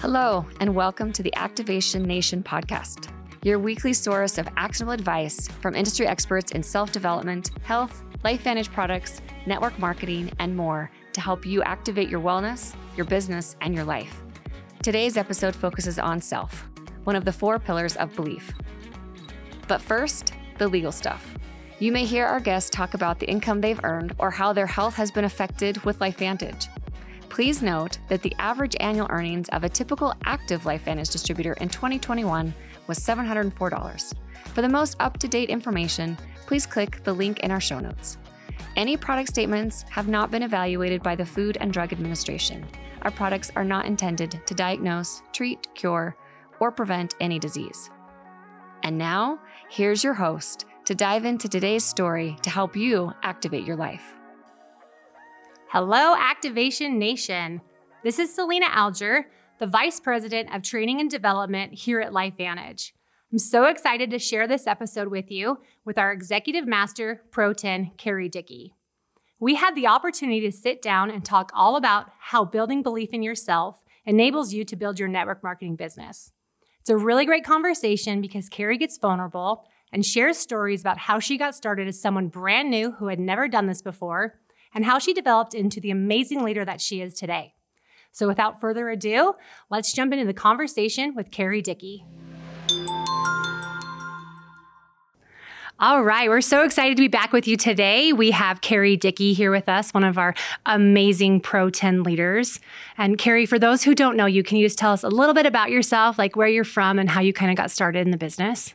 Hello, and welcome to the Activation Nation podcast, your weekly source of actionable advice from industry experts in self development, health, life LifeVantage products, network marketing, and more to help you activate your wellness, your business, and your life. Today's episode focuses on self, one of the four pillars of belief. But first, the legal stuff. You may hear our guests talk about the income they've earned or how their health has been affected with LifeVantage. Please note that the average annual earnings of a typical active Life LifeVantage distributor in 2021 was $704. For the most up to date information, please click the link in our show notes. Any product statements have not been evaluated by the Food and Drug Administration. Our products are not intended to diagnose, treat, cure, or prevent any disease. And now, here's your host to dive into today's story to help you activate your life. Hello, Activation Nation. This is Selena Alger, the Vice President of Training and Development here at LifeVantage. I'm so excited to share this episode with you with our Executive Master Pro 10, Carrie Dickie. We had the opportunity to sit down and talk all about how building belief in yourself enables you to build your network marketing business. It's a really great conversation because Carrie gets vulnerable and shares stories about how she got started as someone brand new who had never done this before and how she developed into the amazing leader that she is today. So, without further ado, let's jump into the conversation with Carrie Dickie. All right, we're so excited to be back with you today. We have Carrie Dickie here with us, one of our amazing Pro 10 leaders. And Carrie, for those who don't know you, can you just tell us a little bit about yourself, like where you're from and how you kind of got started in the business?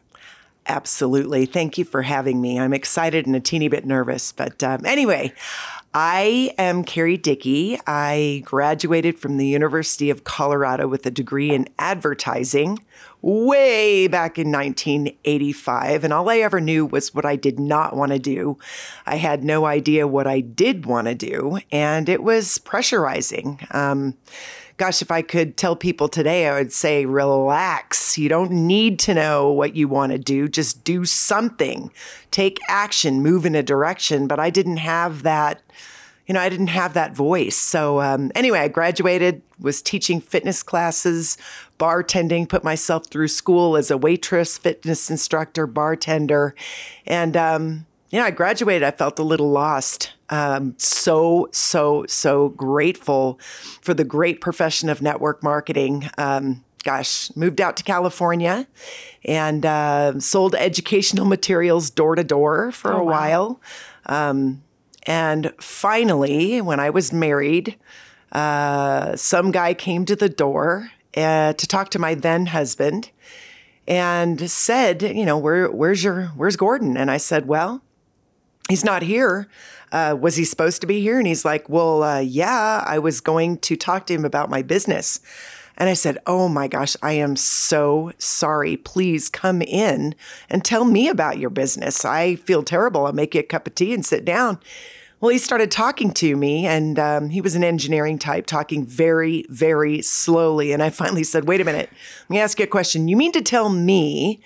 Absolutely. Thank you for having me. I'm excited and a teeny bit nervous. But um, anyway, I am Carrie Dickie. I graduated from the University of Colorado with a degree in advertising way back in 1985. And all I ever knew was what I did not want to do. I had no idea what I did want to do, and it was pressurizing. Um, gosh, if I could tell people today, I would say, relax. You don't need to know what you want to do. Just do something, take action, move in a direction. But I didn't have that you know, I didn't have that voice. So um, anyway, I graduated, was teaching fitness classes, bartending, put myself through school as a waitress, fitness instructor, bartender, and um, you know, I graduated. I felt a little lost. Um, so so so grateful for the great profession of network marketing. Um, gosh, moved out to California and uh, sold educational materials door to door for Oh, a wow. while. Um, and finally, when I was married, uh, some guy came to the door uh, to talk to my then husband and said, you know, where, where's your, where's Gordon? And I said, well, he's not here. Uh, was he supposed to be here? And he's like, well, uh, yeah, I was going to talk to him about my business. And I said, Oh my gosh, I am so sorry. Please come in and tell me about your business. I feel terrible. I'll make you a cup of tea and sit down. Well, he started talking to me, and um, he was an engineering type, talking very, very slowly. And I finally said, Wait a minute, let me ask you a question. You mean to tell me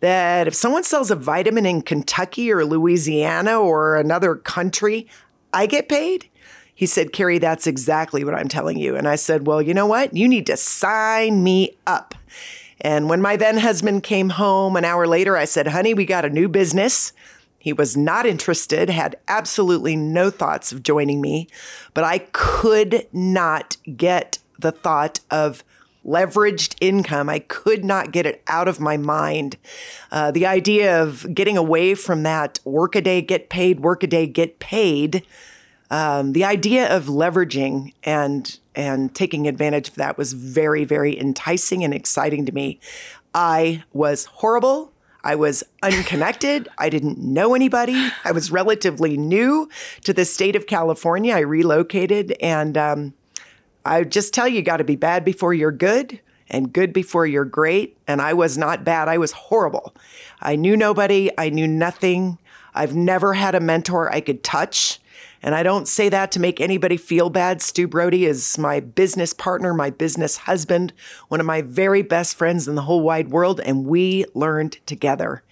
that if someone sells a vitamin in Kentucky or Louisiana or another country, I get paid? He said, Carrie, that's exactly what I'm telling you. And I said, Well, you know what? You need to sign me up. And when my then husband came home an hour later, I said, Honey, we got a new business. He was not interested, had absolutely no thoughts of joining me, but I could not get the thought of leveraged income. I could not get it out of my mind. Uh, the idea of getting away from that work a day, get paid, work a day, get paid. Um, the idea of leveraging and and taking advantage of that was very, very enticing and exciting to me. I was horrible. I was unconnected. I didn't know anybody. I was relatively new to the state of California. I relocated, and um, I just tell you, you got to be bad before you're good and good before you're great. And I was not bad. I was horrible. I knew nobody. I knew nothing. I've never had a mentor I could touch. And I don't say that to make anybody feel bad. Stu Brody is my business partner, my business husband, one of my very best friends in the whole wide world, and we learned together.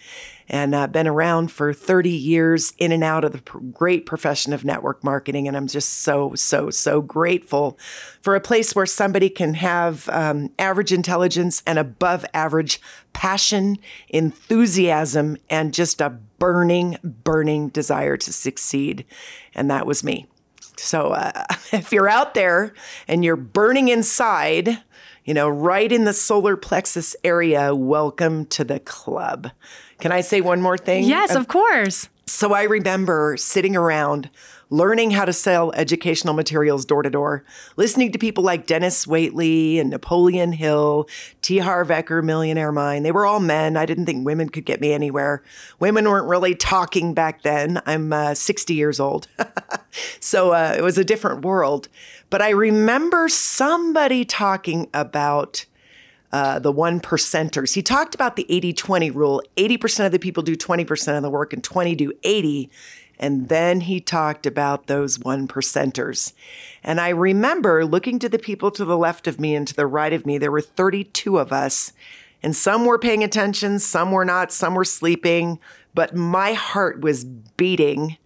And uh, been around for 30 years in and out of the great profession of network marketing. And I'm just so, so, so grateful for a place where somebody can have um, average intelligence and above average passion, enthusiasm, and just a burning, burning desire to succeed. And that was me. So uh, if you're out there and you're burning inside, you know, right in the solar plexus area, welcome to the club. Can I say one more thing? Yes, of course. So I remember sitting around learning how to sell educational materials door to door, listening to people like Dennis Waitley and Napoleon Hill, T. Harv Eker, Millionaire Mind. They were all men. I didn't think women could get me anywhere. Women weren't really talking back then. I'm uh, 60 years old. so uh, it was a different world. But I remember somebody talking about uh, the one percenters. He talked about the 80 20 rule 80% of the people do 20% of the work and 20 do 80. And then he talked about those one percenters. And I remember looking to the people to the left of me and to the right of me, there were 32 of us. And some were paying attention, some were not, some were sleeping, but my heart was beating.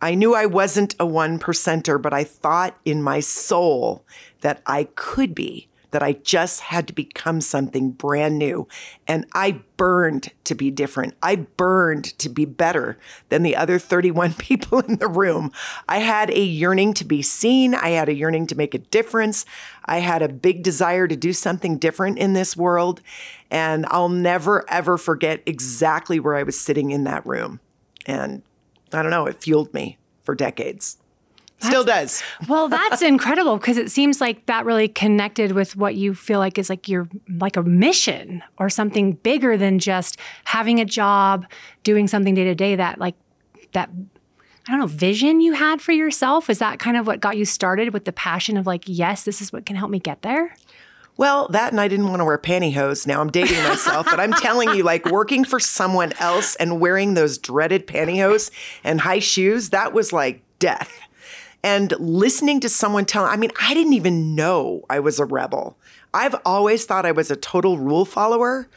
I knew I wasn't a one percenter, but I thought in my soul that I could be that I just had to become something brand new. And I burned to be different. I burned to be better than the other 31 people in the room. I had a yearning to be seen. I had a yearning to make a difference. I had a big desire to do something different in this world. And I'll never, ever forget exactly where I was sitting in that room. And I don't know, it fueled me for decades. Still does. Well, that's incredible because it seems like that really connected with what you feel like is like your like a mission or something bigger than just having a job, doing something day to day that like that I don't know, vision you had for yourself? Is that kind of what got you started with the passion of like, yes, this is what can help me get there? Well, that and I didn't want to wear pantyhose. Now I'm dating myself, but I'm telling you, like working for someone else and wearing those dreaded pantyhose and high shoes, that was like death and listening to someone tell i mean i didn't even know i was a rebel i've always thought i was a total rule follower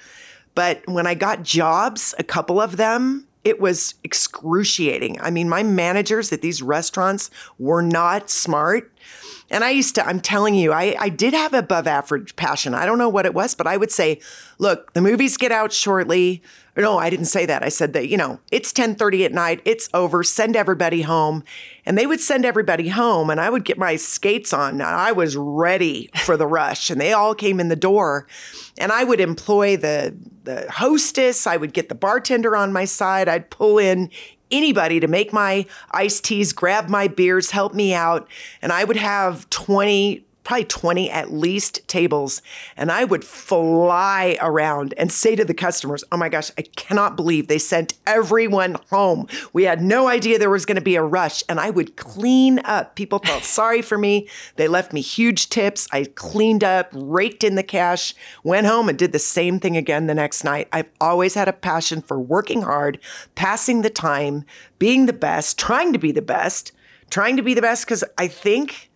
but when i got jobs a couple of them it was excruciating i mean my managers at these restaurants were not smart and I used to, I'm telling you, I, I did have above average passion. I don't know what it was, but I would say, look, the movies get out shortly. No, I didn't say that. I said that, you know, it's 1030 at night, it's over, send everybody home. And they would send everybody home and I would get my skates on. I was ready for the rush and they all came in the door. And I would employ the the hostess, I would get the bartender on my side, I'd pull in anybody to make my iced teas, grab my beers, help me out. And I would have 20 probably 20 at least tables. And I would fly around and say to the customers, Oh my gosh, I cannot believe they sent everyone home. We had no idea there was going to be a rush. And I would clean up. People felt sorry for me. They left me huge tips. I cleaned up, raked in the cash, went home and did the same thing again the next night. I've always had a passion for working hard, passing the time, being the best, trying to be the best, trying to be the best because I think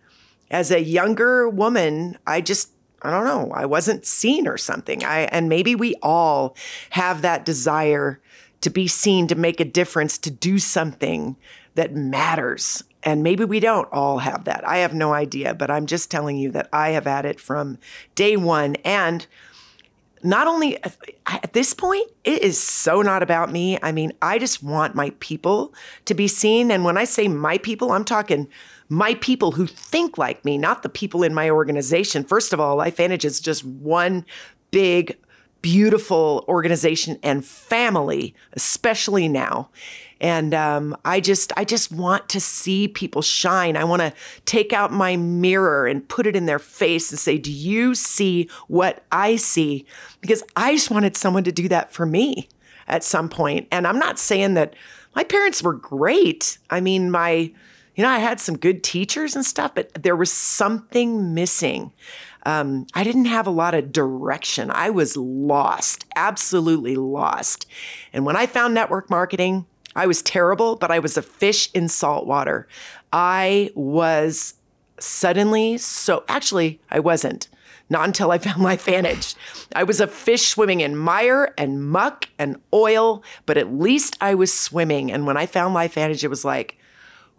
as a younger woman, I just I don't know, I wasn't seen or something. I and maybe we all have that desire to be seen, to make a difference, to do something that matters. And maybe we don't all have that. I have no idea, but I'm just telling you that I have had it from day 1 and not only uh, at this point, it is so not about me. I mean, I just want my people to be seen. And when I say my people, I'm talking my people who think like me, not the people in my organization. First of all, LifeVantage is just one big, beautiful organization and family, especially now. And um, I just, I just want to see people shine. I want to take out my mirror and put it in their face and say, "Do you see what I see?" Because I just wanted someone to do that for me at some point. And I'm not saying that my parents were great. I mean, my you know, I had some good teachers and stuff, but there was something missing. Um, I didn't have a lot of direction. I was lost, absolutely lost. And when I found network marketing, I was terrible, but I was a fish in salt water. I was suddenly so, actually, I wasn't. Not until I found my LifeVantage. I was a fish swimming in mire and muck and oil, but at least I was swimming. And when I found my LifeVantage, it was like,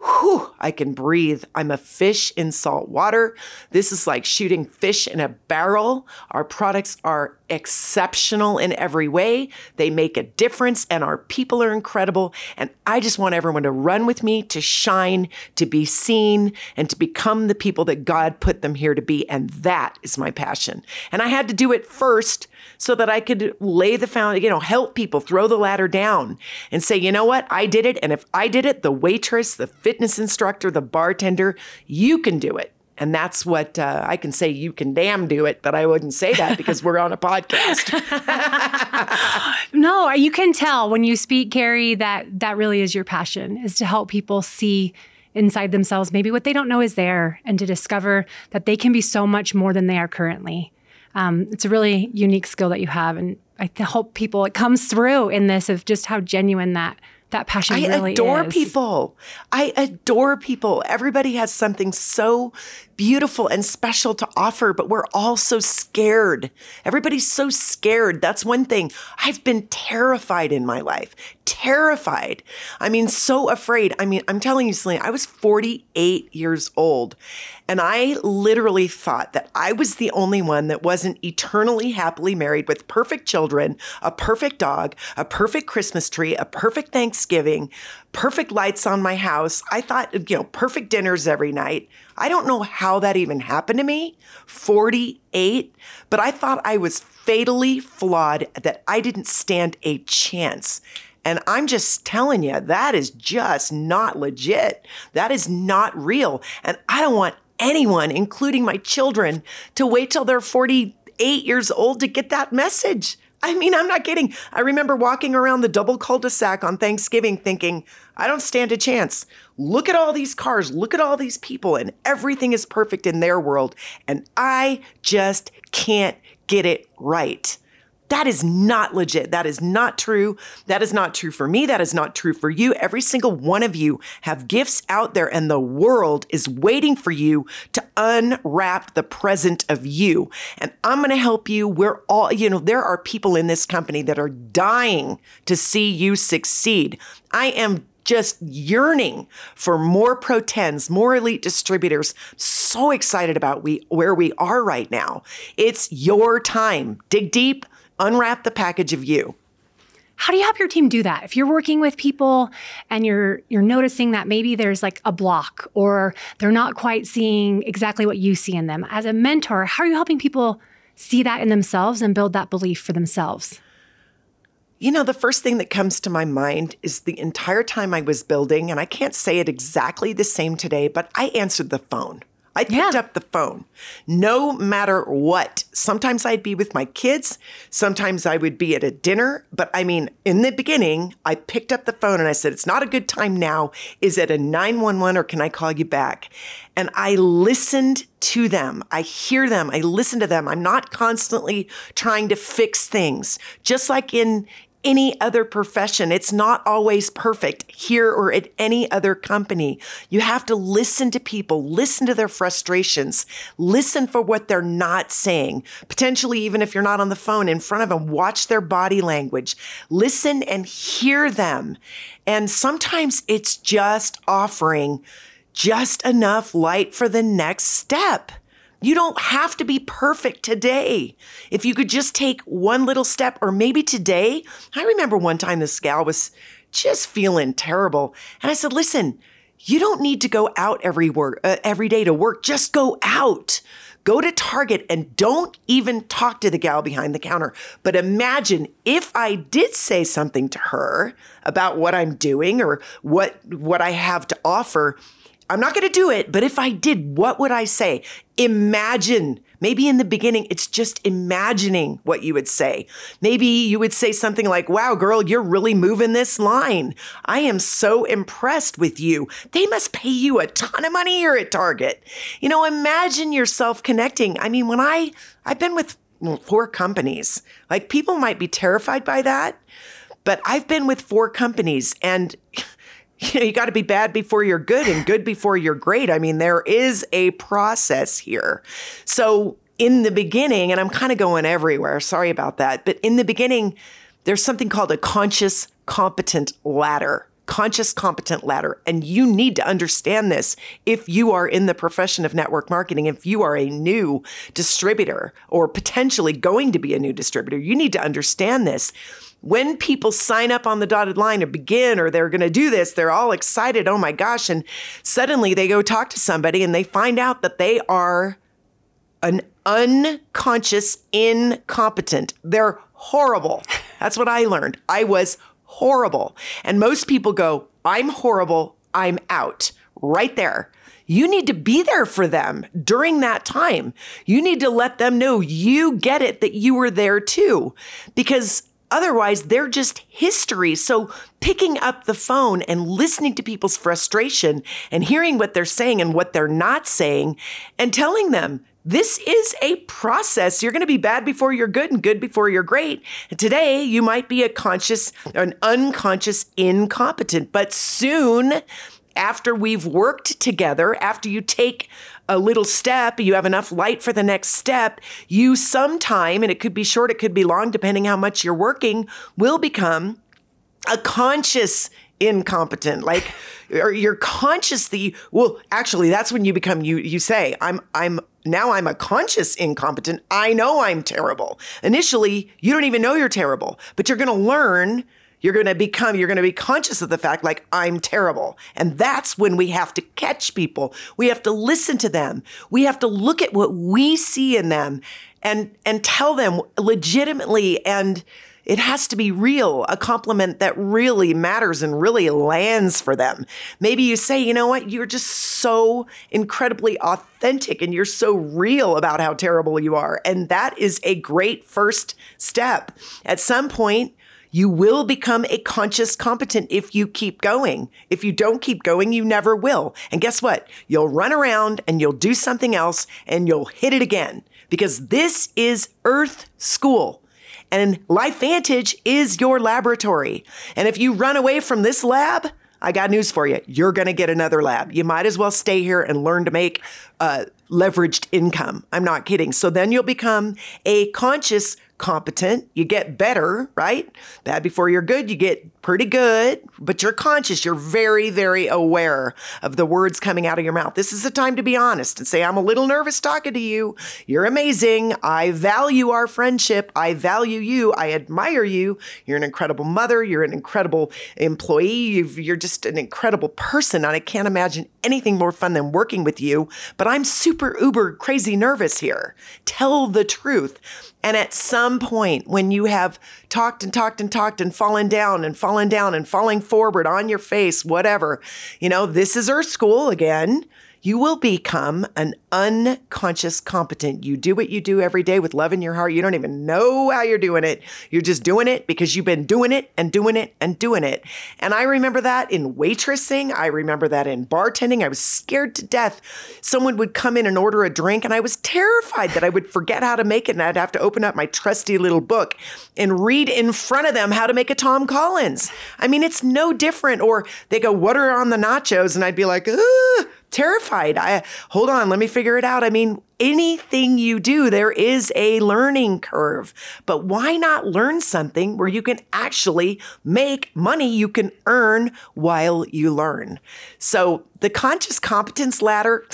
whew, I can breathe. I'm a fish in salt water. This is like shooting fish in a barrel. Our products are exceptional in every way. They make a difference, and our people are incredible. And I just want everyone to run with me, to shine, to be seen, and to become the people that God put them here to be. And that is my passion. And I had to do it first so that I could lay the foundation, you know, help people throw the ladder down and say, you know what, I did it. And if I did it, the waitress, the fitness instructor, the bartender, you can do it. And that's what uh, I can say. You can damn do it, but I wouldn't say that because we're on a podcast. no, you can tell when you speak, Carrie, that that really is your passion is to help people see inside themselves maybe what they don't know is there and to discover that they can be so much more than they are currently um, it's a really unique skill that you have, and I hope people it comes through in this of just how genuine that that passion is. I really adore people. I adore people. Everybody has something so beautiful and special to offer, but we're all so scared. Everybody's so scared. That's one thing. I've been terrified in my life. Terrified. I mean, so afraid. I mean, I'm telling you, Selena, I was 48 years old and I literally thought that I was the only one that wasn't eternally happily married with perfect children, a perfect dog, a perfect Christmas tree, a perfect Thanksgiving, perfect lights on my house. I thought, you know, perfect dinners every night. I don't know how that even happened to me, 48, but I thought I was fatally flawed, that I didn't stand a chance. And I'm just telling you, that is just not legit. That is not real. And I don't want anyone, including my children, to wait till they're 48 years old to get that message. I mean, I'm not kidding. I remember walking around the double cul de sac on Thanksgiving thinking, I don't stand a chance. Look at all these cars, look at all these people, and everything is perfect in their world. And I just can't get it right. That is not legit. That is not true. That is not true for me. That is not true for you. Every single one of you have gifts out there, and the world is waiting for you to unwrap the present of you. And I'm going to help you. We're all, you know, there are people in this company that are dying to see you succeed. I am just yearning for more pro tens, more elite distributors. So excited about we where we are right now. It's your time. Dig deep, unwrap the package of you. How do you help your team do that? If you're working with people and you're you're noticing that maybe there's like a block or they're not quite seeing exactly what you see in them. As a mentor, how are you helping people see that in themselves and build that belief for themselves? You know, the first thing that comes to my mind is the entire time I was building, and I can't say it exactly the same today, but I answered the phone. I picked yeah. up the phone no matter what. Sometimes I'd be with my kids, sometimes I would be at a dinner. But I mean, in the beginning, I picked up the phone and I said, It's not a good time now. Is it a 911 or can I call you back? And I listened to them. I hear them. I listen to them. I'm not constantly trying to fix things. Just like in any other profession. It's not always perfect here or at any other company. You have to listen to people, listen to their frustrations, listen for what they're not saying. Potentially, even if you're not on the phone in front of them, watch their body language, listen and hear them. And sometimes it's just offering just enough light for the next step. You don't have to be perfect today. If you could just take one little step, or maybe today, I remember one time this gal was just feeling terrible. And I said, listen, you don't need to go out every work, uh, every day to work. Just go out. Go to Target and don't even talk to the gal behind the counter. But imagine if I did say something to her about what I'm doing or what what I have to offer, I'm not going to do it, but if I did, what would I say? Imagine. Maybe in the beginning, it's just imagining what you would say. Maybe you would say something like, Wow, girl, you're really moving this line. I am so impressed with you. They must pay you a ton of money here at Target. You know, imagine yourself connecting. I mean, when I, I've been with four companies, like people might be terrified by that, but I've been with four companies and you know, you got to be bad before you're good and good before you're great. I mean, there is a process here. So in the beginning, and I'm kind of going everywhere, sorry about that, but in the beginning, there's something called a conscious competent ladder. Conscious competent ladder. And you need to understand this if you are in the profession of network marketing, if you are a new distributor or potentially going to be a new distributor, you need to understand this when people sign up on the dotted line to begin or they're going to do this, they're all excited. Oh my gosh. And suddenly they go talk to somebody and they find out that they are an unconscious incompetent. They're horrible. That's what I learned. I was horrible. And most people go, I'm horrible. I'm out right there. You need to be there for them during that time. You need to let them know you get it, that you were there too. Because Otherwise, they're just history. So picking up the phone and listening to people's frustration and hearing what they're saying and what they're not saying and telling them, this is a process. You're going to be bad before you're good and good before you're great. And today, you might be a conscious, an unconscious incompetent, but soon after we've worked together, after you take a little step, you have enough light for the next step, you sometime, and it could be short, it could be long, depending how much you're working, will become a conscious incompetent like or you're consciously well actually that's when you become you you say i'm i'm now i'm a conscious incompetent. I know i'm terrible. Initially you don't even know you're terrible but you're going to learn you're going to become, you're going to be conscious of the fact, like, I'm terrible. And that's when we have to catch people. We have to listen to them. We have to look at what we see in them and, and tell them legitimately and, it has to be real, a compliment that really matters and really lands for them. Maybe you say, you know what, you're just so incredibly authentic and you're so real about how terrible you are. And that is a great first step. At some point, you will become a conscious competent if you keep going. If you don't keep going, you never will. And guess what? You'll run around and you'll do something else and you'll hit it again because this is Earth School. And LifeVantage is your laboratory. And if you run away from this lab, I got news for you. You're going to get another lab. You might as well stay here and learn to make uh, leveraged income. I'm not kidding. So then you'll become a conscious competent, you get better, right? Bad before you're good, you get pretty good, but you're conscious. You're very, very aware of the words coming out of your mouth. This is the time to be honest and say, I'm a little nervous talking to you. You're amazing. I value our friendship. I value you. I admire you. You're an incredible mother. You're an incredible employee. you are just an incredible person. And I can't imagine anything more fun than working with you, but I'm super uber crazy nervous here. Tell the truth. And at some point, when you have talked and talked and talked and fallen down and fallen down and falling forward on your face, whatever, you know, this is Earth School again you will become an unconscious competent. You do what you do every day with love in your heart. You don't even know how you're doing it. You're just doing it because you've been doing it and doing it and doing it. And I remember that in waitressing. I remember that in bartending. I was scared to death. Someone would come in and order a drink, and I was terrified that I would forget how to make it and I'd have to open up my trusty little book and read in front of them how to make a Tom Collins. I mean, it's no different. Or they go, What are on the nachos? And I'd be like, Ugh terrified. I hold on, let me figure it out. I mean, anything you do, there is a learning curve. But why not learn something where you can actually make money you can earn while you learn? So the conscious competence ladder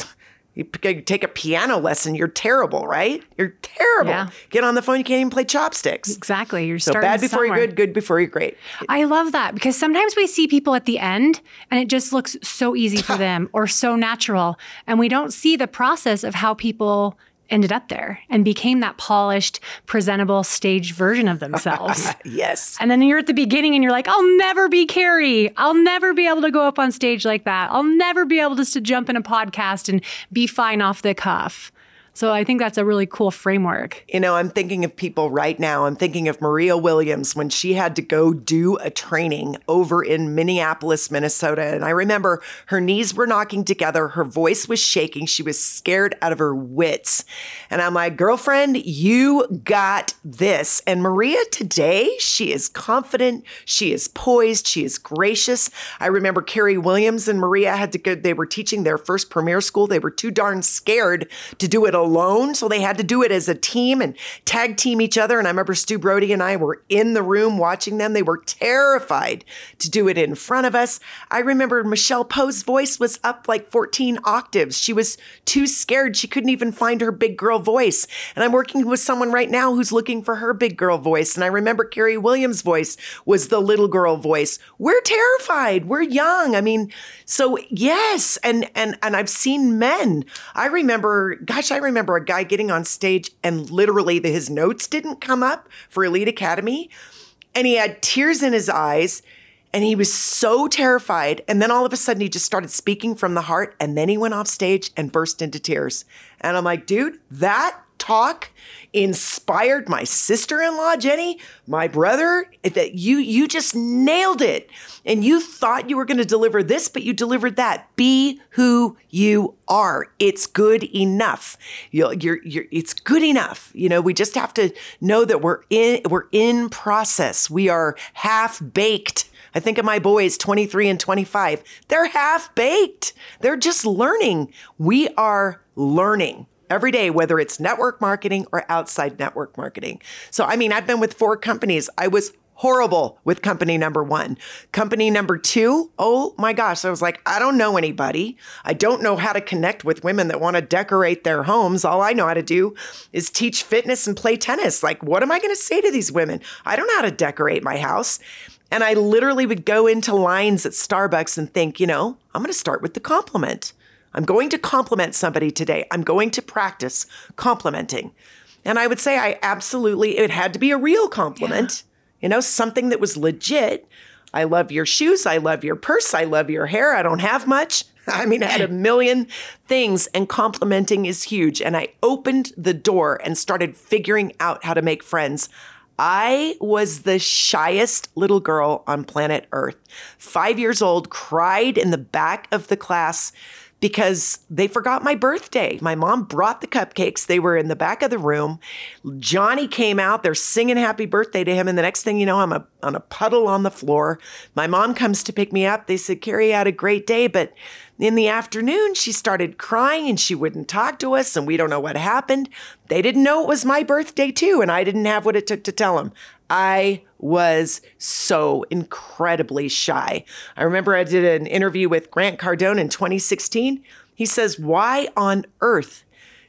you take a piano lesson, you're terrible, right? You're terrible. Yeah. Get on the phone, you can't even play chopsticks. Exactly. You're so bad before somewhere. you're good, good before you're great. I love that because sometimes we see people at the end and it just looks so easy for them or so natural. And we don't see the process of how people ended up there and became that polished, presentable, staged version of themselves. yes. And then you're at the beginning and you're like, I'll never be Carrie. I'll never be able to go up on stage like that. I'll never be able just to jump in a podcast and be fine off the cuff. So I think that's a really cool framework. You know, I'm thinking of people right now. I'm thinking of Maria Williams when she had to go do a training over in Minneapolis, Minnesota. And I remember her knees were knocking together, her voice was shaking, she was scared out of her wits. And I'm like, girlfriend, you got this. And Maria today, she is confident, she is poised, she is gracious. I remember Carrie Williams and Maria had to go, they were teaching their first premiere school. They were too darn scared to do it alone alone. So they had to do it as a team and tag team each other. And I remember Stu Brody and I were in the room watching them. They were terrified to do it in front of us. I remember Michelle Poe's voice was up like 14 octaves. She was too scared. She couldn't even find her big girl voice. And I'm working with someone right now who's looking for her big girl voice. And I remember Carrie Williams' voice was the little girl voice. We're terrified. We're young. I mean, so yes, and and and I've seen men. I remember, gosh, I remember a guy getting on stage and literally the, his notes didn't come up for Elite Academy, and he had tears in his eyes. And he was so terrified. And then all of a sudden, he just started speaking from the heart. And then he went off stage and burst into tears. And I'm like, dude, that talk inspired my sister-in-law Jenny, my brother, that you you just nailed it. And you thought you were going to deliver this, but you delivered that. Be who you are. It's good enough. You're, you're, you're, it's good enough. You know, we just have to know that we're in we're in process. We are half baked. I think of my boys, 23 and 25. They're half baked. They're just learning. We are learning every day, whether it's network marketing or outside network marketing. So, I mean, I've been with four companies. I was horrible with company number one. Company number two, oh my gosh, I was like, I don't know anybody. I don't know how to connect with women that want to decorate their homes. All I know how to do is teach fitness and play tennis. Like, what am I going to say to these women? I don't know how to decorate my house. And I literally would go into lines at Starbucks and think, you know, I'm going to start with the compliment. I'm going to compliment somebody today. I'm going to practice complimenting. And I would say I absolutely, it had to be a real compliment, yeah. You know, something that was legit. I love your shoes. I love your purse. I love your hair. I don't have much. I mean, I had a million things, and complimenting is huge. And I opened the door and started figuring out how to make friends. I was the shyest little girl on planet Earth. Five years old, cried in the back of the class because they forgot my birthday. My mom brought the cupcakes. They were in the back of the room. Johnny came out. They're singing happy birthday to him. And the next thing you know, I'm a, on a puddle on the floor. My mom comes to pick me up. They said, Carrie had a great day. But in the afternoon, she started crying and she wouldn't talk to us. And we don't know what happened. They didn't know it was my birthday, too. And I didn't have what it took to tell them. I was so incredibly shy. I remember I did an interview with Grant Cardone in 2016. He says, Why on earth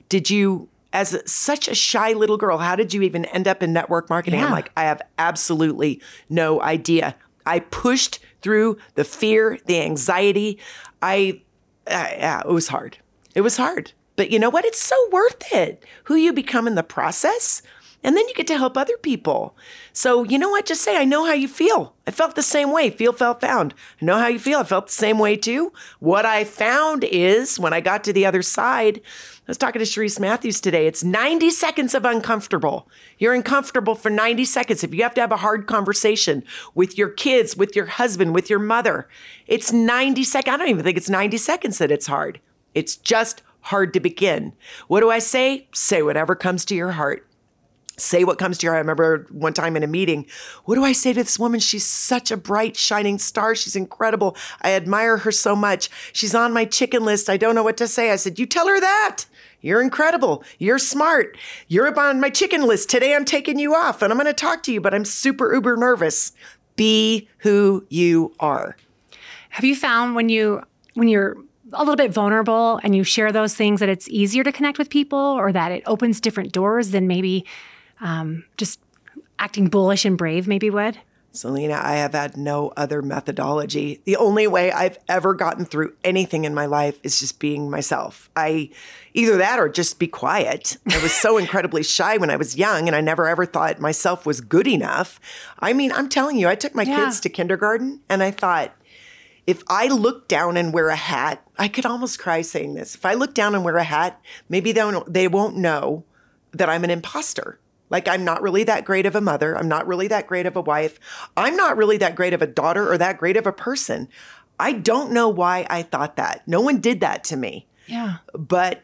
did you, as a, such a shy little girl, how did you even end up in network marketing? Yeah. I'm like, I have absolutely no idea. I pushed through the fear, the anxiety. I, uh, yeah, it was hard. It was hard. But you know what? It's so worth it. Who you become in the process and then you get to help other people. So, you know what? Just say, I know how you feel. I felt the same way. Feel, felt, found. I know how you feel. I felt the same way too. What I found is when I got to the other side, I was talking to Sharice Matthews today. It's 90 seconds of uncomfortable. You're uncomfortable for 90 seconds. If you have to have a hard conversation with your kids, with your husband, with your mother, it's 90 seconds. I don't even think it's 90 seconds that it's hard. It's just hard to begin. What do I say? Say whatever comes to your heart say what comes to your. I remember one time in a meeting, what do I say to this woman? She's such a bright, shining star. She's incredible. I admire her so much. She's on my chicken list. I don't know what to say. I said, You tell her that. You're incredible. You're smart. You're up on my chicken list. Today I'm taking you off and I'm going to talk to you, but I'm super uber nervous. Be who you are. Have you found when you when you're a little bit vulnerable and you share those things that it's easier to connect with people or that it opens different doors than maybe um, just acting bullish and brave maybe would? Selena, I have had no other methodology. The only way I've ever gotten through anything in my life is just being myself. I either that or just be quiet. I was so incredibly shy when I was young and I never ever thought myself was good enough. I mean, I'm telling you, I took my yeah. kids to kindergarten and I thought, if I look down and wear a hat, I could almost cry saying this. If I look down and wear a hat, maybe they won't, they won't know that I'm an imposter. Like, I'm not really that great of a mother. I'm not really that great of a wife. I'm not really that great of a daughter or that great of a person. I don't know why I thought that. No one did that to me. Yeah. But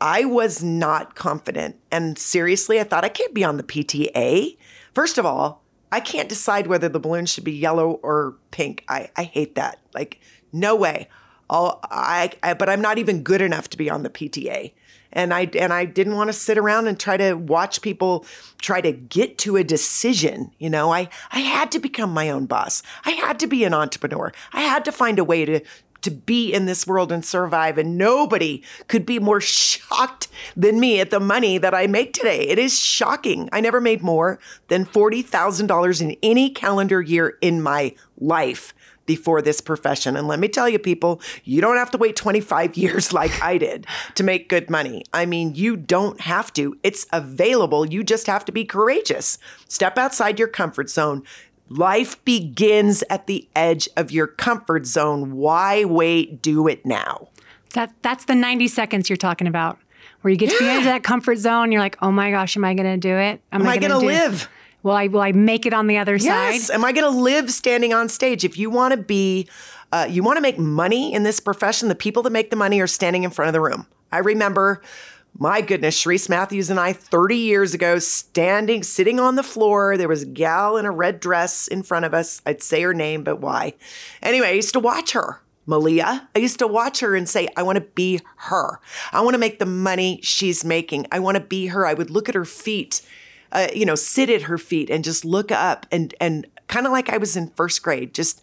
I was not confident. And seriously, I thought I can't be on the PTA. First of all, I can't decide whether the balloon should be yellow or pink. I, I hate that. Like, no way. I'll, I, I, but I'm not even good enough to be on the PTA. And I and I didn't want to sit around and try to watch people try to get to a decision. You know, I I had to become my own boss. I had to be an entrepreneur. I had to find a way to to be in this world and survive. And nobody could be more shocked than me at the money that I make today. It is shocking. I never made more than $40,000 in any calendar year in my life before this profession. And let me tell you, people, you don't have to wait 25 years like I did to make good money. I mean, you don't have to. It's available. You just have to be courageous. Step outside your comfort zone. Life begins at the edge of your comfort zone. Why wait? Do it now. That that's the 90 seconds you're talking about. Where you get to the edge of that comfort zone, you're like, "Oh my gosh, am I going to do it? Am, am I, going to live? Will I will I make it on the other yes. side? Am I going to live standing on stage? If you want to be, uh, you want to make money in this profession, the people that make the money are standing in front of the room. I remember, my goodness, Sharice Matthews and I, 30 years ago, standing, sitting on the floor. There was a gal in a red dress in front of us. I'd say her name, but why? Anyway, I used to watch her. Malia. I used to watch her and say, I want to be her. I want to make the money she's making. I want to be her. I would look at her feet uh, you know, sit at her feet and just look up and and kind of like I was in first grade, just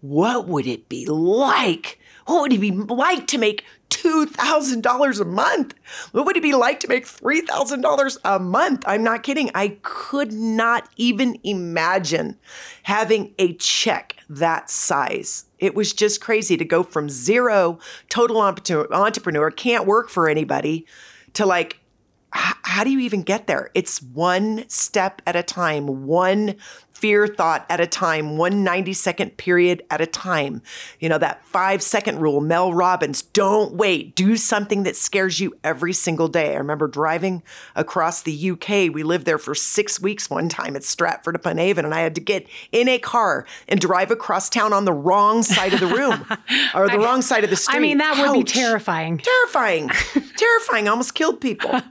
what would it be like? What would it be like to make $2,000 a month? What would it be like to make $3,000 a month? I'm not kidding. I could not even imagine having a check that size. It was just crazy to go from zero total entrepreneur, can't work for anybody, to like how do you even get there? It's one step at a time, one fear thought at a time, one 90 second period at a time. You know, that five second rule, Mel Robbins, don't wait, do something that scares you every single day. I remember driving across the UK. We lived there for six weeks one time at Stratford upon Avon, and I had to get in a car and drive across town on the wrong side of the room or the I, wrong side of the street. I mean, that Ouch. would be terrifying. Terrifying. terrifying. almost killed people.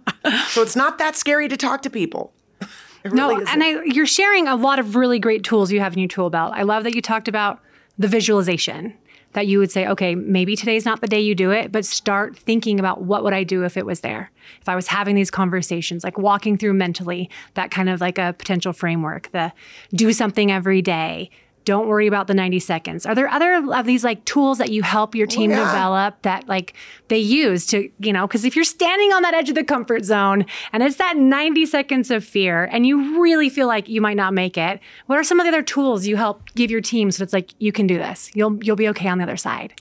So it's not that scary to talk to people. No, and I, you're sharing a lot of really great tools you have in your tool belt. I love that you talked about the visualization that you would say, okay, maybe today's not the day you do it, but start thinking about what would I do if it was there? If I was having these conversations, like walking through mentally that kind of like a potential framework, the do something every day, don't worry about the 90 seconds. Are there other of these like tools that you help your team yeah. develop that like they use to, you know, because if you're standing on that edge of the comfort zone and it's that 90 seconds of fear and you really feel like you might not make it, what are some of the other tools you help give your team so it's like you can do this? You'll you'll be okay on the other side.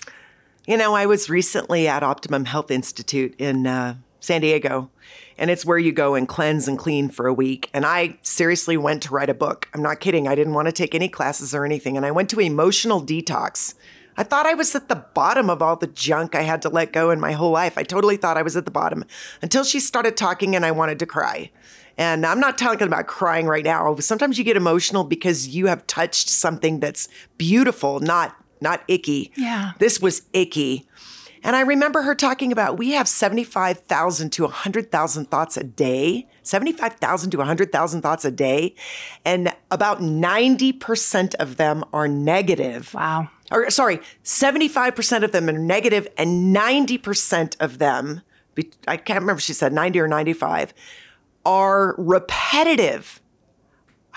You know, I was recently at Optimum Health Institute in uh, San Diego and it's where you go and cleanse and clean for a week. And I seriously went to write a book. I'm not kidding. I didn't want to take any classes or anything. And I went to emotional detox. I thought I was at the bottom of all the junk I had to let go in my whole life. I totally thought I was at the bottom until she started talking and I wanted to cry. And I'm not talking about crying right now. Sometimes you get emotional because you have touched something that's beautiful, not not icky. Yeah. This was icky. And I remember her talking about we have 75,000 to 100,000 thoughts a day, 75,000 to 100,000 thoughts a day, and about 90% of them are negative. Wow. Or sorry, 75% of them are negative and 90% of them, I can't remember if she said 90 or 95, are repetitive.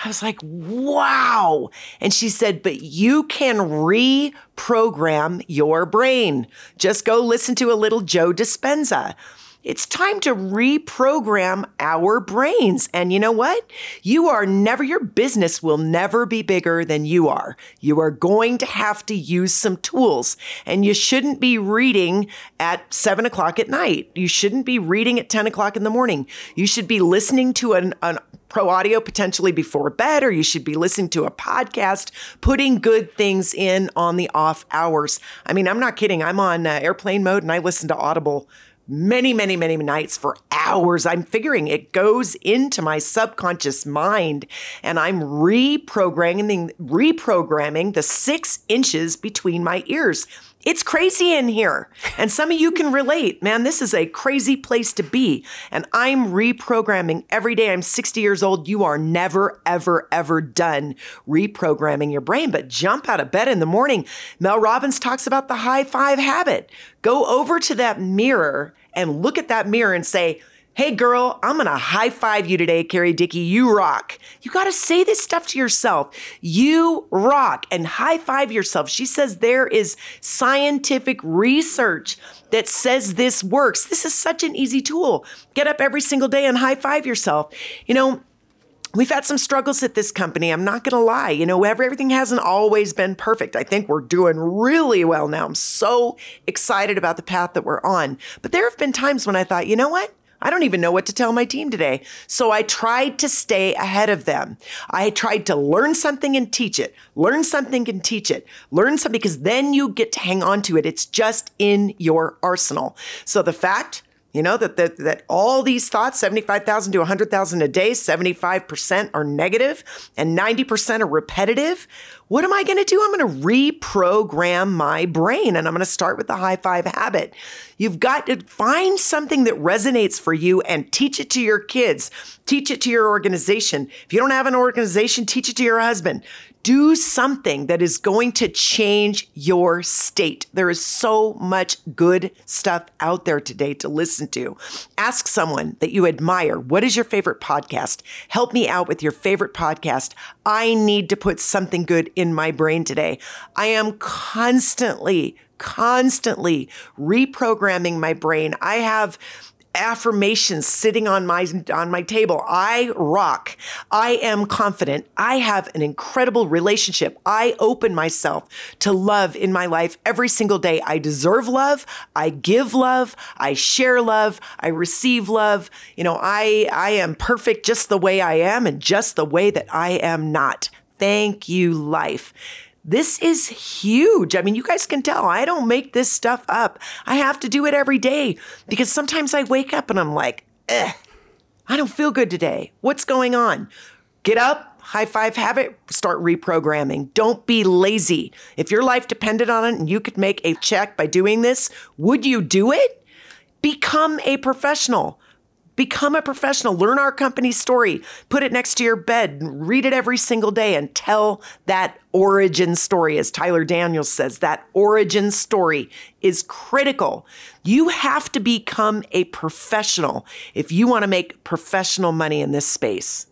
I was like, wow. And she said, but you can reprogram your brain. Just go listen to a little Joe Dispenza. It's time to reprogram our brains. And you know what? You are never, your business will never be bigger than you are. You are going to have to use some tools. And you shouldn't be reading at seven o'clock at night. You shouldn't be reading at 10 o'clock in the morning. You should be listening to an, an pro audio potentially before bed, or you should be listening to a podcast, putting good things in on the off hours. I mean, I'm not kidding. I'm on uh, airplane mode and I listen to Audible many, many, many nights for hours. I'm figuring it goes into my subconscious mind and I'm reprogramming, reprogramming the six inches between my ears. It's crazy in here. And some of you can relate. Man, this is a crazy place to be. And I'm reprogramming every day. I'm 60 years old. You are never, ever, ever done reprogramming your brain. But jump out of bed in the morning. Mel Robbins talks about the high five habit. Go over to that mirror and look at that mirror and say, Hey girl, I'm gonna high five you today, Carrie Dickie. You rock. You gotta say this stuff to yourself. You rock and high five yourself. She says there is scientific research that says this works. This is such an easy tool. Get up every single day and high five yourself. You know, We've had some struggles at this company. I'm not going to lie. You know, everything hasn't always been perfect. I think we're doing really well now. I'm so excited about the path that we're on. But there have been times when I thought, you know what? I don't even know what to tell my team today. So I tried to stay ahead of them. I tried to learn something and teach it, learn something and teach it, learn something because then you get to hang on to it. It's just in your arsenal. So the fact you know, that, that, that all these thoughts, 75,000 to 100,000 a day, 75% are negative and 90% are repetitive. What am I going to do? I'm going to reprogram my brain and I'm going to start with the high five habit. You've got to find something that resonates for you and teach it to your kids, teach it to your organization. If you don't have an organization, teach it to your husband do something that is going to change your state. There is so much good stuff out there today to listen to. Ask someone that you admire, what is your favorite podcast? Help me out with your favorite podcast. I need to put something good in my brain today. I am constantly constantly reprogramming my brain. I have affirmations sitting on my on my table. I rock. I am confident. I have an incredible relationship. I open myself to love in my life every single day. I deserve love. I give love. I share love. I receive love. You know, I I am perfect just the way I am and just the way that I am not. Thank you life. This is huge. I mean, you guys can tell I don't make this stuff up. I have to do it every day because sometimes I wake up and I'm like, I don't feel good today. What's going on? Get up, high five habit, start reprogramming. Don't be lazy. If your life depended on it and you could make a check by doing this, would you do it? Become a professional. Become a professional. Learn our company story. Put it next to your bed. Read it every single day and tell that origin story. As Tyler Daniels says, that origin story is critical. You have to become a professional if you want to make professional money in this space.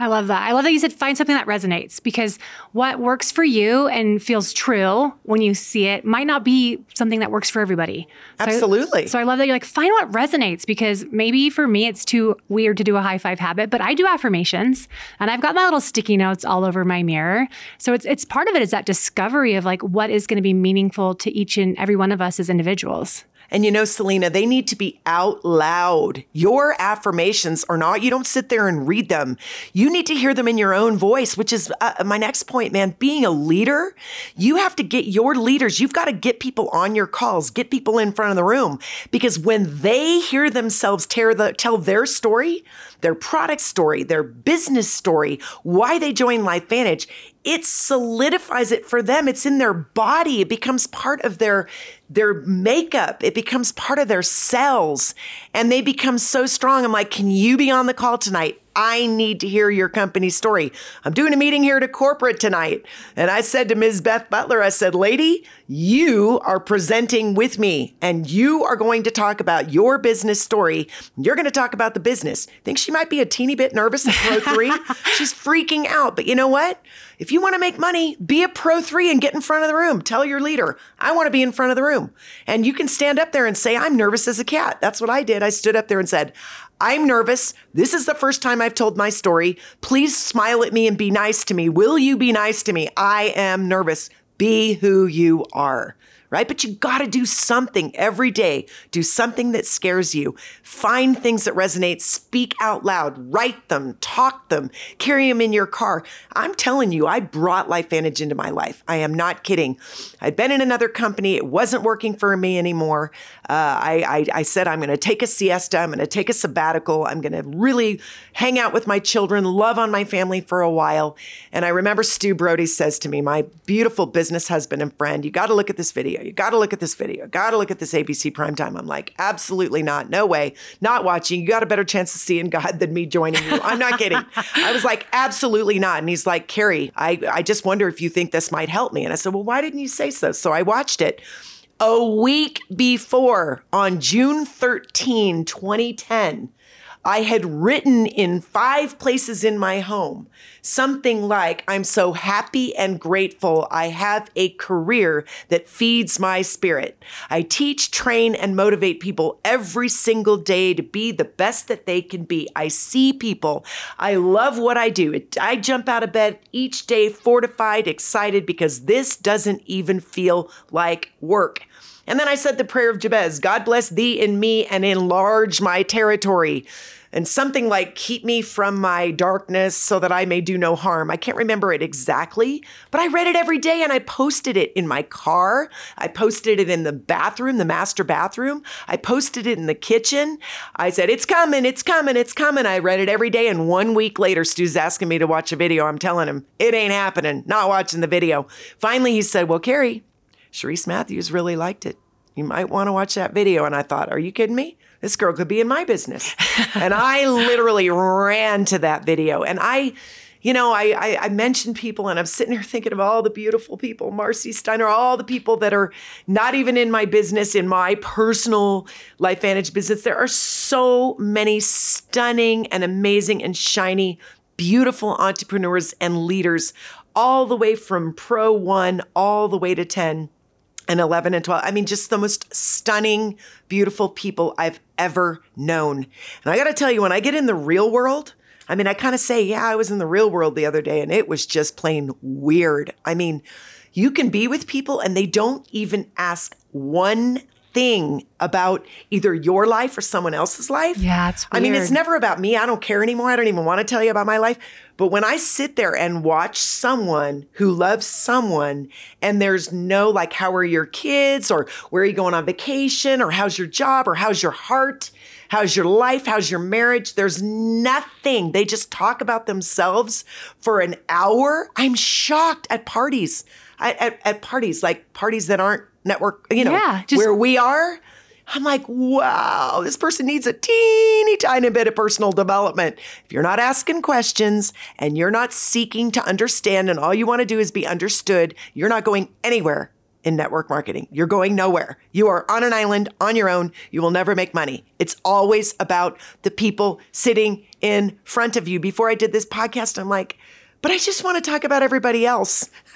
I love that. I love that you said find something that resonates because what works for you and feels true when you see it might not be something that works for everybody. So Absolutely. I, so I love that you're like, find what resonates because maybe for me it's too weird to do a high five habit, but I do affirmations and I've got my little sticky notes all over my mirror. So it's it's part of it is that discovery of like what is going to be meaningful to each and every one of us as individuals. And you know, Selena, they need to be out loud. Your affirmations are not, you don't sit there and read them. You need to hear them in your own voice, which is uh, my next point, man. Being a leader, you have to get your leaders, you've got to get people on your calls, get people in front of the room. Because when they hear themselves the, tell their story, their product story, their business story, why they joined LifeVantage, it solidifies it for them. It's in their body. It becomes part of their their makeup. It becomes part of their cells and they become so strong. I'm like, "Can you be on the call tonight? I need to hear your company story. I'm doing a meeting here to corporate tonight. And I said to Ms. Beth Butler, I said, lady, you are presenting with me and you are going to talk about your business story. You're going to talk about the business. I think she might be a teeny bit nervous at Pro 3? She's freaking out. But you know what? If you want to make money, be a Pro 3 and get in front of the room. Tell your leader, I want to be in front of the room. And you can stand up there and say, I'm nervous as a cat. That's what I did. I stood up there and said, I'm nervous. This is the first time I've told my story. Please smile at me and be nice to me. Will you be nice to me? I am nervous. Be who you are right? But you got to do something every day. Do something that scares you. Find things that resonate. Speak out loud. Write them. Talk them. Carry them in your car. I'm telling you, I brought LifeVantage into my life. I am not kidding. I'd been in another company. It wasn't working for me anymore. Uh, I, I, I said, I'm going to take a siesta. I'm going to take a sabbatical. I'm going to really hang out with my children, love on my family for a while. And I remember Stu Brody says to me, my beautiful business husband and friend, you got to look at this video video. You got to look at this video. Got to look at this ABC primetime. I'm like, absolutely not. No way. Not watching. You got a better chance of seeing God than me joining you. I'm not kidding. I was like, absolutely not. And he's like, Carrie, I, I just wonder if you think this might help me. And I said, well, why didn't you say so? So I watched it. A week before, on June 13, 2010, I had written in five places in my home something like, I'm so happy and grateful I have a career that feeds my spirit. I teach, train, and motivate people every single day to be the best that they can be. I see people. I love what I do. I jump out of bed each day fortified, excited because this doesn't even feel like work. And then I said the prayer of Jabez God bless thee and me and enlarge my territory and something like keep me from my darkness so that I may do no harm. I can't remember it exactly, but I read it every day and I posted it in my car. I posted it in the bathroom, the master bathroom. I posted it in the kitchen. I said, It's coming, it's coming, it's coming. I read it every day. And one week later, Stu's asking me to watch a video. I'm telling him, It ain't happening, not watching the video. Finally, he said, Well, Carrie, Sharice Matthews really liked it. You might want to watch that video. And I thought, Are you kidding me? This girl could be in my business. and I literally ran to that video. And I, you know, I, I, I, mentioned people and I'm sitting here thinking of all the beautiful people, Marcy Steiner, all the people that are not even in my business, in my personal LifeVantage business. There are so many stunning and amazing and shiny, beautiful entrepreneurs and leaders, all the way from pro one all the way to 10 and 11 and 12. I mean, just the most stunning, beautiful people I've ever known. And I got to tell you, when I get in the real world, I mean, I kind of say, yeah, I was in the real world the other day and it was just plain weird. I mean, you can be with people and they don't even ask one thing about either your life or someone else's life. Yeah, it's weird. I mean, it's never about me. I don't care anymore. I don't even want to tell you about my life. But when I sit there and watch someone who loves someone and there's no like, how are your kids or where are you going on vacation or how's your job or how's your heart? How's your life? How's your marriage? There's nothing. They just talk about themselves for an hour. I'm shocked at parties, at, at, at parties, like parties that aren't network, you know, yeah, just, where we are. I'm like, wow, this person needs a teeny tiny bit of personal development. If you're not asking questions and you're not seeking to understand and all you want to do is be understood, you're not going anywhere in network marketing. You're going nowhere. You are on an island on your own. You will never make money. It's always about the people sitting in front of you. Before I did this podcast, I'm like, but I just want to talk about everybody else.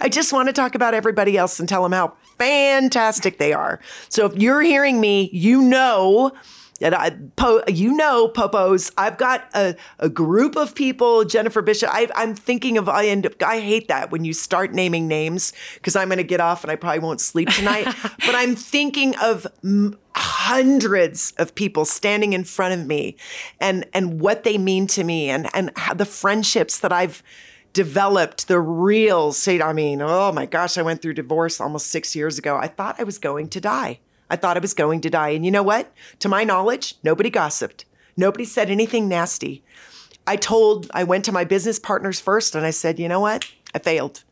I just want to talk about everybody else and tell them how fantastic they are. So if you're hearing me, you know and I, po, you know, Popos, I've got a, a group of people, Jennifer Bishop. I, am thinking of, I end up, I hate that when you start naming names because I'm going to get off and I probably won't sleep tonight. but I'm thinking of m- hundreds of people standing in front of me and, and what they mean to me and, and the friendships that I've, developed the real say i mean oh my gosh i went through divorce almost six years ago i thought i was going to die I thought I was going to die. And you know what? To my knowledge, nobody gossiped. Nobody said anything nasty. I told, I went to my business partners first and I said, you know what? I failed.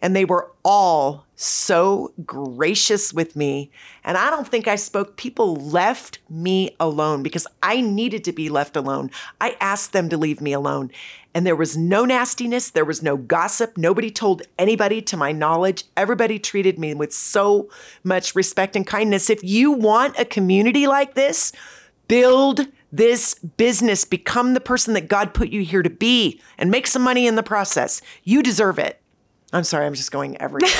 And they were all so gracious with me. And I don't think I spoke. People left me alone because I needed to be left alone. I asked them to leave me alone. And there was no nastiness, there was no gossip. Nobody told anybody to my knowledge. Everybody treated me with so much respect and kindness. If you want a community like this, build this business, become the person that God put you here to be, and make some money in the process. You deserve it. I'm sorry, I'm just going everywhere.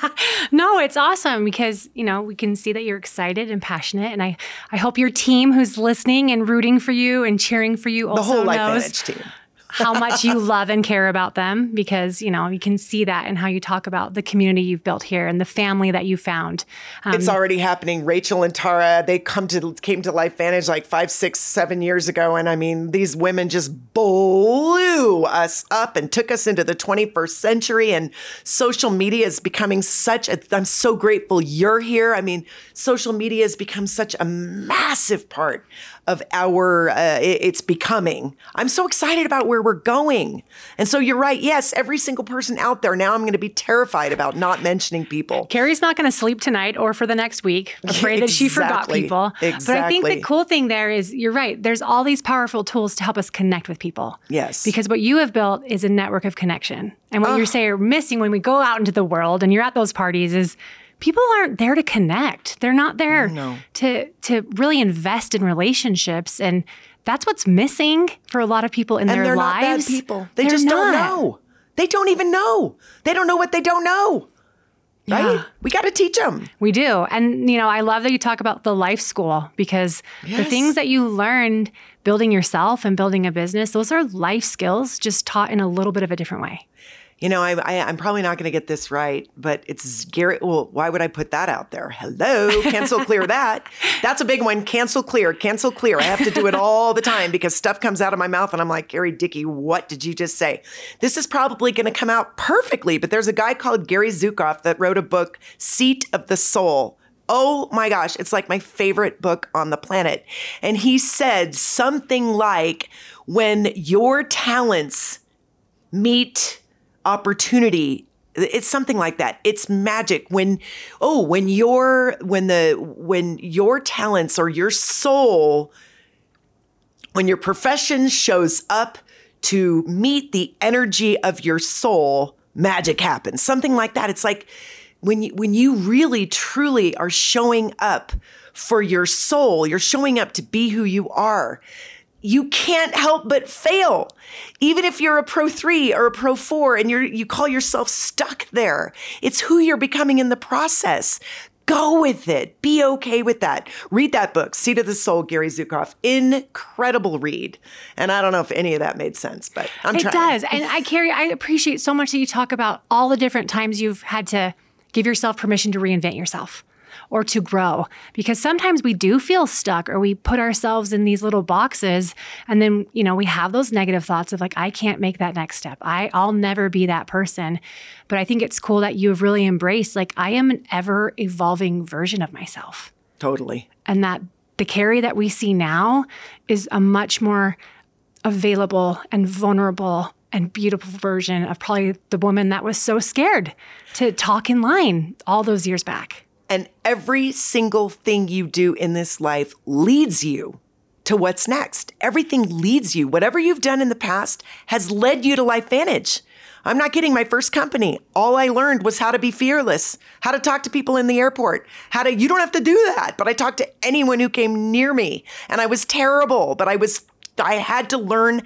no, it's awesome because, you know, we can see that you're excited and passionate. And I, I hope your team who's listening and rooting for you and cheering for you also the whole knows team how much you love and care about them because you know you can see that in how you talk about the community you've built here and the family that you found. Um, it's already happening. Rachel and Tara they come to came to LifeVantage like five, six, seven years ago, and I mean these women just blew us up and took us into the 21st century. And social media is becoming such. A, I'm so grateful you're here. I mean, social media has become such a massive part of our uh, it's becoming. I'm so excited about where we're going. And so you're right. Yes, every single person out there now I'm going to be terrified about not mentioning people. Carrie's not going to sleep tonight or for the next week, afraid exactly. that she forgot people. Exactly. But I think the cool thing there is you're right. There's all these powerful tools to help us connect with people. Yes. Because what you have built is a network of connection. And what oh. you're saying are missing when we go out into the world and you're at those parties is people aren't there to connect. They're not there No. to to really invest in relationships and that's what's missing for a lot of people in and their they're lives. not bad people. They They're just don't know. They don't even know. They don't know what they don't know. Right? Yeah. We got to teach them. We do. And, you know, I love that you talk about the life school because the things that you learned building yourself and building a business, those are life skills just taught in a little bit of a different way. You know, I, I, I'm probably not going to get this right, but it's Gary. Well, why would I put that out there? Hello, cancel clear that. That's a big one. Cancel clear, cancel clear. I have to do it all the time because stuff comes out of my mouth and I'm like, Carrie Dickie, what did you just say? This is probably going to come out perfectly, but there's a guy called Gary Zukav that wrote a book, Seat of the Soul. Oh my gosh, it's like my favorite book on the planet. And he said something like, when your talents meet opportunity. It's something like that. It's magic when oh when your when the when your talents or your soul when your profession shows up to meet the energy of your soul magic happens. Something like that. It's like when you when you really truly are showing up for your soul you're showing up to be who you are you can't help but fail. Even if you're a pro three or a pro four and you're you call yourself stuck there. It's who you're becoming in the process. Go with it. Be okay with that. Read that book, Seat of the Soul, Gary Zukav. Incredible read. And I don't know if any of that made sense, but I'm It trying. does. And I Carrie, I appreciate so much that you talk about all the different times you've had to give yourself permission to reinvent yourself or to grow. Because sometimes we do feel stuck or we put ourselves in these little boxes and then, you know, we have those negative thoughts of like, I can't make that next step. I, I'll never be that person. But I think it's cool that you have really embraced like I am an ever evolving version of myself Totally. and that the Carrie that we see now is a much more available and vulnerable and beautiful version of probably the woman that was so scared to talk in line all those years back. And every single thing you do in this life leads you to what's next. Everything leads you. Whatever you've done in the past has led you to LifeVantage. I'm not kidding. My first company, all I learned was how to be fearless, how to talk to people in the airport, how to, you don't have to do that, but I talked to anyone who came near me. And I was terrible, but I was, I had to learn,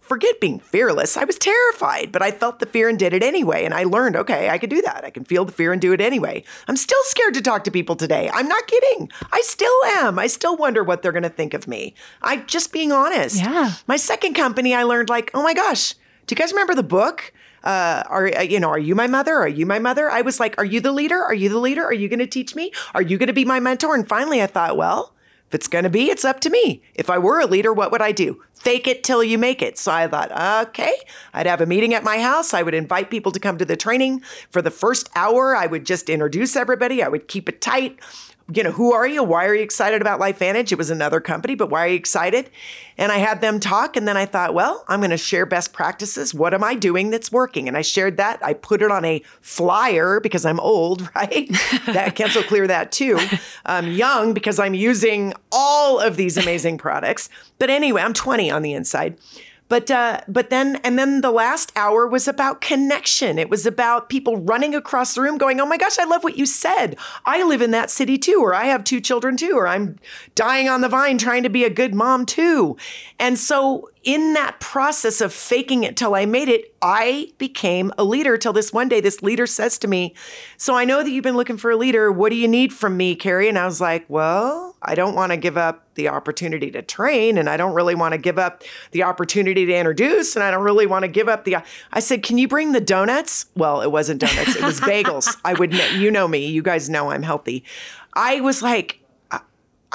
forget being fearless. I was terrified, but I felt the fear and did it anyway. And I learned, okay, I can do that. I can feel the fear and do it anyway. I'm still scared to talk to people today. I'm not kidding. I still am. I still wonder what they're going to think of me. I just being honest. Yeah. My second company, I learned like, oh my gosh, do you guys remember the book? Uh, are uh, you know? Are you my mother? Are you my mother? I was like, are you the leader? Are you the leader? Are you going to teach me? Are you going to be my mentor? And finally, I thought, well, if it's going to be, it's up to me. If I were a leader, what would I do? Fake it till you make it. So I thought, okay, I'd have a meeting at my house. I would invite people to come to the training. For the first hour, I would just introduce everybody. I would keep it tight you know, who are you? Why are you excited about LifeVantage? It was another company, but why are you excited? And I had them talk, and then I thought, well, I'm going to share best practices. What am I doing that's working? And I shared that. I put it on a flyer because I'm old, right? that cancel clear that too. I'm um, young because I'm using all of these amazing products. But anyway, I'm 20 on the inside. But uh, but then and then the last hour was about connection. It was about people running across the room, going, "Oh my gosh, I love what you said. I live in that city too, or I have two children too, or I'm dying on the vine trying to be a good mom too." And so in that process of faking it till I made it, I became a leader till this one day this leader says to me, So I know that you've been looking for a leader. What do you need from me, Carrie? And I was like, Well, I don't want to give up the opportunity to train, and I don't really want to give up the opportunity to introduce, and I don't really want to give up the. I said, Can you bring the donuts? Well, it wasn't donuts, it was bagels. I would, you know me, you guys know I'm healthy. I was like,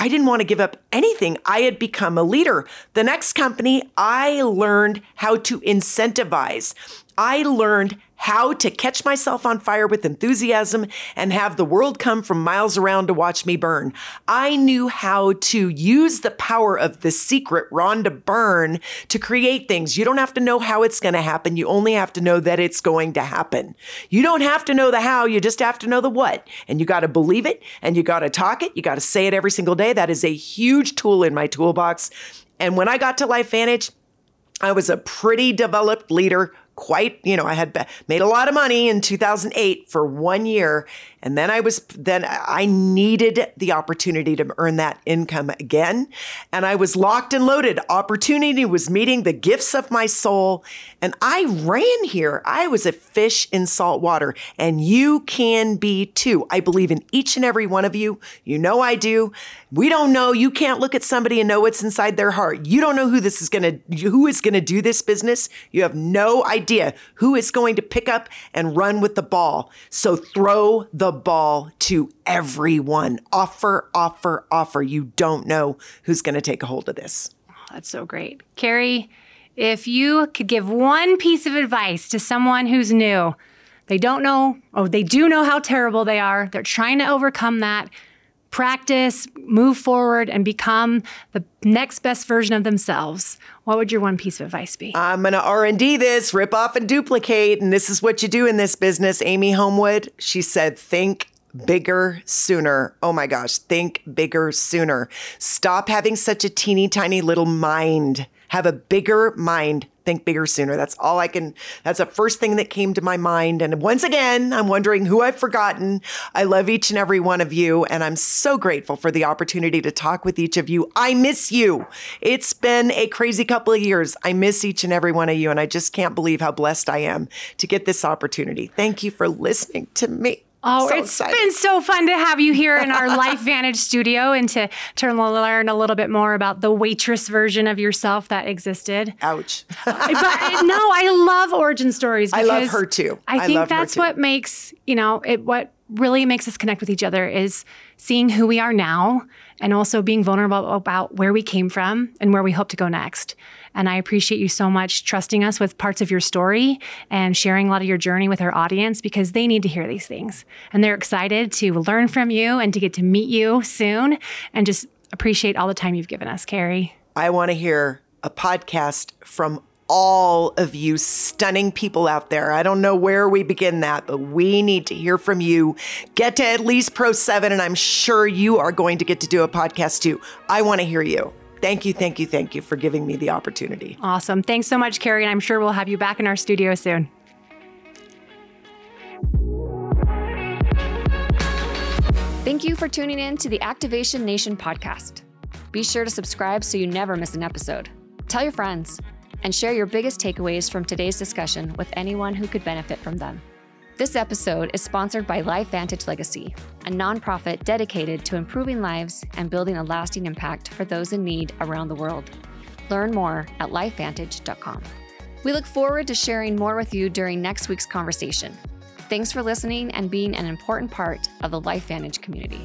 I didn't want to give up anything. I had become a leader. The next company, I learned how to incentivize. I learned how to catch myself on fire with enthusiasm and have the world come from miles around to watch me burn. I knew how to use the power of the secret Rhonda Byrne to create things. You don't have to know how it's going to happen. You only have to know that it's going to happen. You don't have to know the how. You just have to know the what. And you got to believe it and you got to talk it. You got to say it every single day. That is a huge tool in my toolbox. And when I got to LifeVantage, I was a pretty developed leader quite, you know, I had made a lot of money in 2008 for one year. And then I was, then I needed the opportunity to earn that income again. And I was locked and loaded. Opportunity was meeting the gifts of my soul. And I ran here. I was a fish in salt water. And you can be too. I believe in each and every one of you. You know I do. We don't know. You can't look at somebody and know what's inside their heart. You don't know who this is going to, who is going to do this business. You have no idea who is going to pick up and run with the ball. So throw the ball to everyone. Offer, offer, offer. You don't know who's going to take a hold of this. Oh, that's so great. Carrie, if you could give one piece of advice to someone who's new, they don't know, oh, they do know how terrible they are. They're trying to overcome that practice, move forward, and become the next best version of themselves, what would your one piece of advice be? I'm going to R&D this, rip off and duplicate, and this is what you do in this business. Amy Homewood, she said, think bigger sooner. Oh my gosh, think bigger sooner. Stop having such a teeny tiny little mind. Have a bigger mind think bigger sooner. That's all I can, that's the first thing that came to my mind. And once again, I'm wondering who I've forgotten. I love each and every one of you, and I'm so grateful for the opportunity to talk with each of you. I miss you. It's been a crazy couple of years. I miss each and every one of you, and I just can't believe how blessed I am to get this opportunity. Thank you for listening to me. Oh, so it's excited. been so fun to have you here in our LifeVantage studio and to, to learn a little bit more about the waitress version of yourself that existed. Ouch. but no, I love origin stories. I love her too. I think I that's what makes, you know, it what really makes us connect with each other is seeing who we are now and also being vulnerable about where we came from and where we hope to go next. And I appreciate you so much trusting us with parts of your story and sharing a lot of your journey with our audience because they need to hear these things. And they're excited to learn from you and to get to meet you soon and just appreciate all the time you've given us, Carrie. I want to hear a podcast from all of you stunning people out there. I don't know where we begin that, but we need to hear from you. Get to at least Pro 7, and I'm sure you are going to get to do a podcast too. I want to hear you. Thank you, thank you, thank you for giving me the opportunity. Awesome. Thanks so much, Carrie. And I'm sure we'll have you back in our studio soon. Thank you for tuning in to the Activation Nation podcast. Be sure to subscribe so you never miss an episode. Tell your friends and share your biggest takeaways from today's discussion with anyone who could benefit from them. This episode is sponsored by LifeVantage Legacy, a nonprofit dedicated to improving lives and building a lasting impact for those in need around the world. Learn more at lifevantage.com. We look forward to sharing more with you during next week's conversation. Thanks for listening and being an important part of the LifeVantage community.